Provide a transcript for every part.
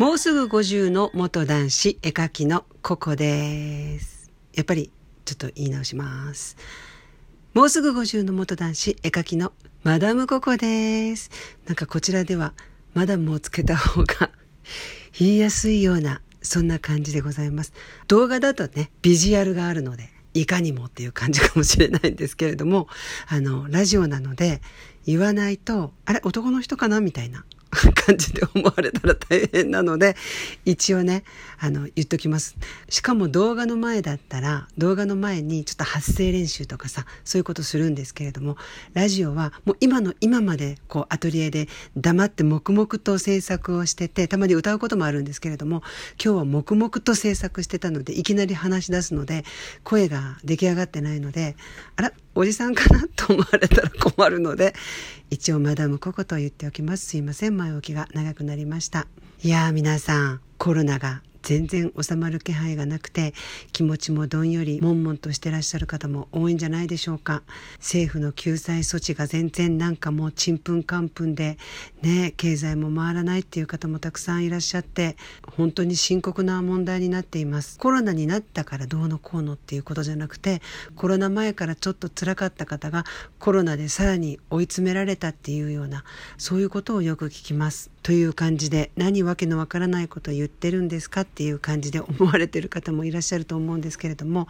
もうすぐ50の元男子絵描きのココです。やっぱりちょっと言い直します。もうすぐ50の元男子絵描きのマダムココです。なんかこちらではマダムをつけた方が言いやすいようなそんな感じでございます。動画だとねビジュアルがあるので。いかにもっていう感じかもしれないんですけれどもあのラジオなので言わないとあれ男の人かなみたいな。感じで思われたら大変なので一応ねあの言っときます。しかも動画の前だったら動画の前にちょっと発声練習とかさそういうことするんですけれどもラジオはもう今の今までこうアトリエで黙って黙々と制作をしててたまに歌うこともあるんですけれども今日は黙々と制作してたのでいきなり話し出すので声が出来上がってないのであらおじさんかなと思われたら困るので一応マダムココと言っておきます。すいません。前置きが長くなりました。いやー皆さんコロナが全然収まる気配がなくて気持ちもどんより悶々としてらっしゃる方も多いんじゃないでしょうか。政府の救済措置が全然なんかもうちんぷんかんぷんでね経済も回らないっていう方もたくさんいらっしゃって本当に深刻な問題になっています。コロナになったからどうのこうのっていうことじゃなくてコロナ前からちょっと辛かった方がコロナでさらに追い詰められたっていうようなそういうことをよく聞きます。という感じで何わけのわからないことを言ってるんですかっていう感じで思われてる方もいらっしゃると思うんですけれども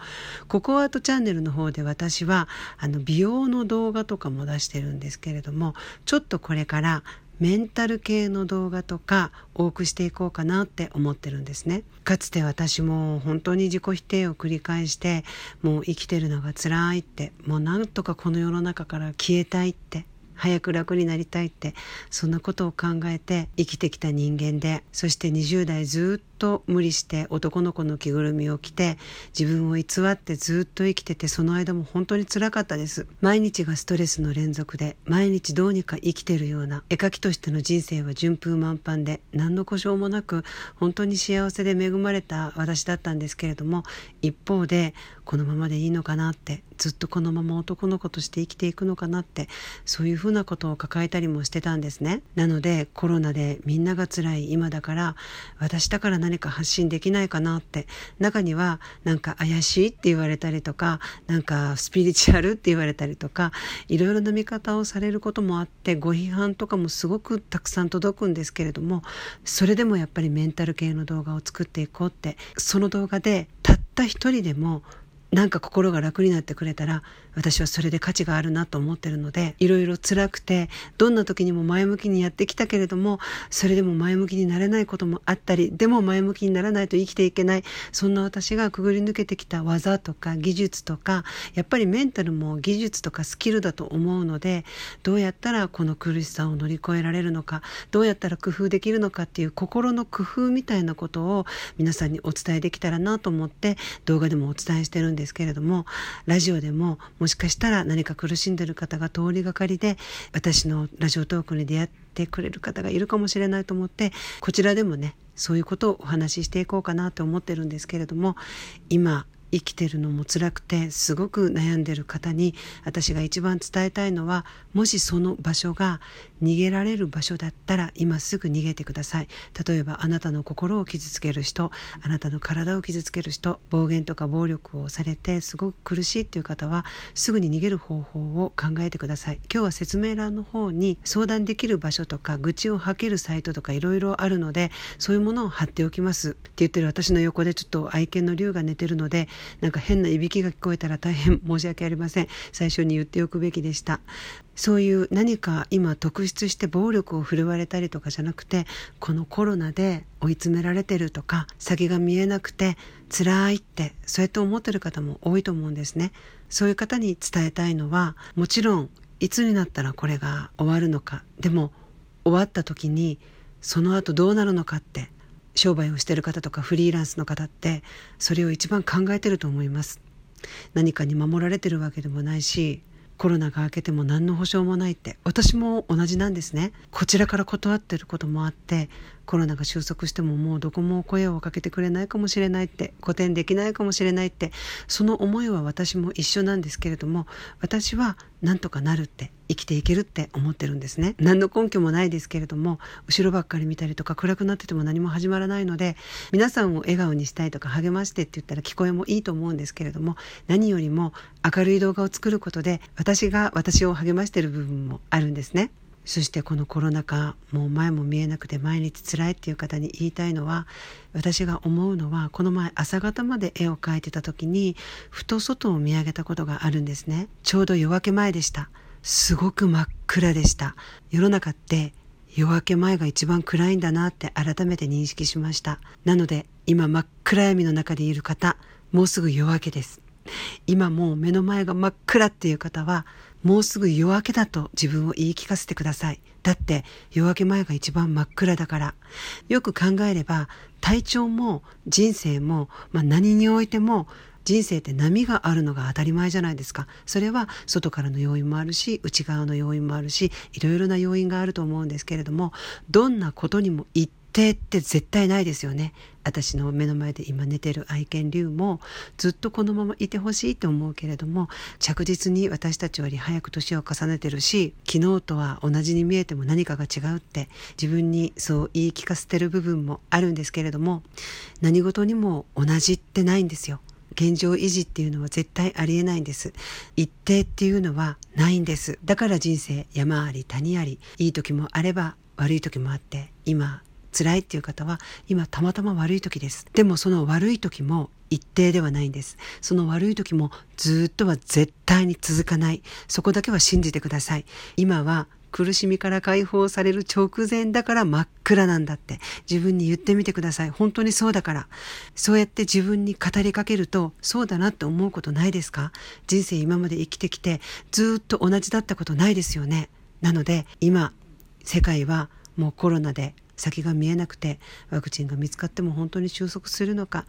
ココアートチャンネルの方で私はあの美容の動画とかも出してるんですけれどもちょっとこれからメンタル系の動画とか多くしていこうかなって思ってるんですね。かつて私も本当に自己否定を繰り返してもう生きてるのが辛いってもうなんとかこの世の中から消えたいって早く楽になりたいってそんなことを考えて生きてきた人間でそして20代ずっと無理して男の子の着ぐるみを着て自分を偽ってずっと生きててその間も本当につらかったです。毎日がストレスの連続で毎日どうにか生きてるような絵描きとしての人生は順風満帆で何の故障もなく本当に幸せで恵まれた私だったんですけれども一方でこのままでいいのかなってずっとこのまま男の子として生きていくのかなってそういうふうなことを抱えたりもしてたんですね。なのでコロナでみんなが辛い今だから私だから何か発信できないかなって中にはなんか怪しいって言われたりとかなんかスピリチュアルって言われたりとかいろいろな見方をされることもあってご批判とかもすごくたくさん届くんですけれどもそれでもやっぱりメンタル系の動画を作っていこうってその動画でたった一人でもなんか心が楽になってくれたら私はそれで価値があるなと思ってるのでいろいろ辛くてどんな時にも前向きにやってきたけれどもそれでも前向きになれないこともあったりでも前向きにならないと生きていけないそんな私がくぐり抜けてきた技とか技術とかやっぱりメンタルも技術とかスキルだと思うのでどうやったらこの苦しさを乗り越えられるのかどうやったら工夫できるのかっていう心の工夫みたいなことを皆さんにお伝えできたらなと思って動画でもお伝えしてるんですけれどもラジオでももしかしたら何か苦しんでる方が通りがかりで私のラジオトークに出会ってくれる方がいるかもしれないと思ってこちらでもねそういうことをお話ししていこうかなと思ってるんですけれども今生きてるのも辛くてすごく悩んでる方に私が一番伝えたいのはもしその場所が逃げられる場所だったら今すぐ逃げてください。例えばあなたの心を傷つける人あなたの体を傷つける人暴言とか暴力をされてすごく苦しいっていう方はすぐに逃げる方法を考えてください。今日は説明欄の方に相談できる場所とか愚痴を吐けるサイトとかいろいろあるのでそういうものを貼っておきます。って言ってる私の横でちょっと愛犬の竜が寝てるのでなんか変ないびきが聞こえたら大変申し訳ありません。最初に言っておくべきでした。そういう何か今特筆して暴力を振るわれたりとかじゃなくてこのコロナで追い詰められてるとか先が見えなくて辛いってそうやって思ってる方も多いと思うんですね。そういう方に伝えたいのはもちろんいつになったらこれが終わるのか。でも終わった時にその後どうなるのかって商売をしてる方とかフリーランスの方ってそれを一番考えてると思います。何かに守られてるわけでもないしコロナが明けても何の保証もないって。私も同じなんですね。こちらから断ってることもあってコロナが収束してももうどこも声をかけてくれないかもしれないって古典できないかもしれないってその思いは私も一緒なんですけれども私は何とかなるって生きていけるって思ってるんですね。何の根拠もないですけれども後ろばっかり見たりとか暗くなってても何も始まらないので皆さんを笑顔にしたいとか励ましてって言ったら聞こえもいいと思うんですけれども何よりも明るい動画を作ることで私が私を励ましてる部分もあるんですね。そしてこのコロナ禍もう前も見えなくて毎日辛いっていう方に言いたいのは私が思うのはこの前朝方まで絵を描いてた時にふと外を見上げたことがあるんですね。ちょうど夜明け前でした。すごく真っ暗でした。世の中って夜明け前が一番暗いんだなって改めて認識しました。なので今真っ暗闇の中でいる方もうすぐ夜明けです。今もう目の前が真っ暗っていう方はもうすぐ夜明けだと自分を言い聞かせてください。だって夜明け前が一番真っ暗だから。よく考えれば体調も人生も、まあ、何においても人生って波があるのが当たり前じゃないですか。それは外からの要因もあるし、内側の要因もあるし、いろいろな要因があると思うんですけれども、どんなことにも一定って絶対ないですよね。私の目の前で今寝てる愛犬竜もずっとこのままいてほしいと思うけれども着実に私たちより早く年を重ねてるし昨日とは同じに見えても何かが違うって自分にそう言い聞かせてる部分もあるんですけれども何事にも同じってないんですよ。現状維持っていうのは絶対ありえないんです。一定っていうのはないんです。だから人生山あり谷ありいい時もあれば悪い時もあって今辛いっていう方は今たまたま悪い時です。でもその悪い時も一定ではないんです。その悪い時もずっとは絶対に続かない。そこだけは信じてください。今は苦しみから解放される直前だから真っ暗なんだって。自分に言ってみてください。本当にそうだから。そうやって自分に語りかけるとそうだなって思うことないですか？人生今まで生きてきてずっと同じだったことないですよね。なので今世界はもうコロナで先が見えなくてワクチンが見つかっても本当に収束するのか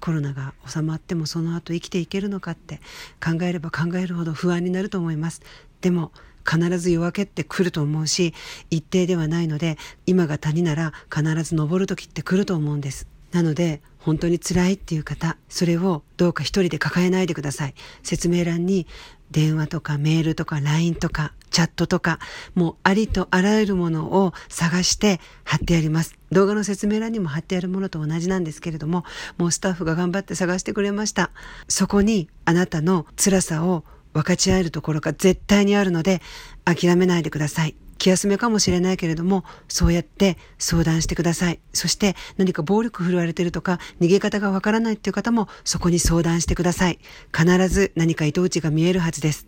コロナが収まってもその後生きていけるのかって考えれば考えるほど不安になると思います。でも必ず夜明けって来ると思うし一定ではないので今が谷なら必ず登る時って来ると思うんです。なので本当に辛いっていう方それをどうか一人で抱えないでください。説明欄に電話とかメールとか LINE とかチャットとか、もうありとあらゆるものを探して貼ってあります。動画の説明欄にも貼ってあるものと同じなんですけれども、もうスタッフが頑張って探してくれました。そこにあなたの辛さを分かち合えるところが絶対にあるので、諦めないでください。気休めかもしれないけれども、そうやって相談してください。そして何か暴力振るわれてるとか、逃げ方がわからないっていう方もそこに相談してください。必ず何か糸打ちが見えるはずです。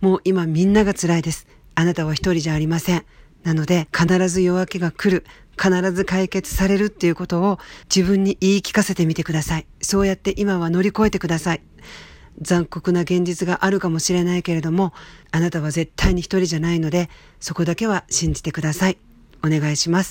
もう今みんなが辛いです。あなたは一人じゃありません。なので必ず夜明けが来る。必ず解決されるっていうことを自分に言い聞かせてみてください。そうやって今は乗り越えてください。残酷な現実があるかもしれないけれども、あなたは絶対に一人じゃないので、そこだけは信じてください。お願いします。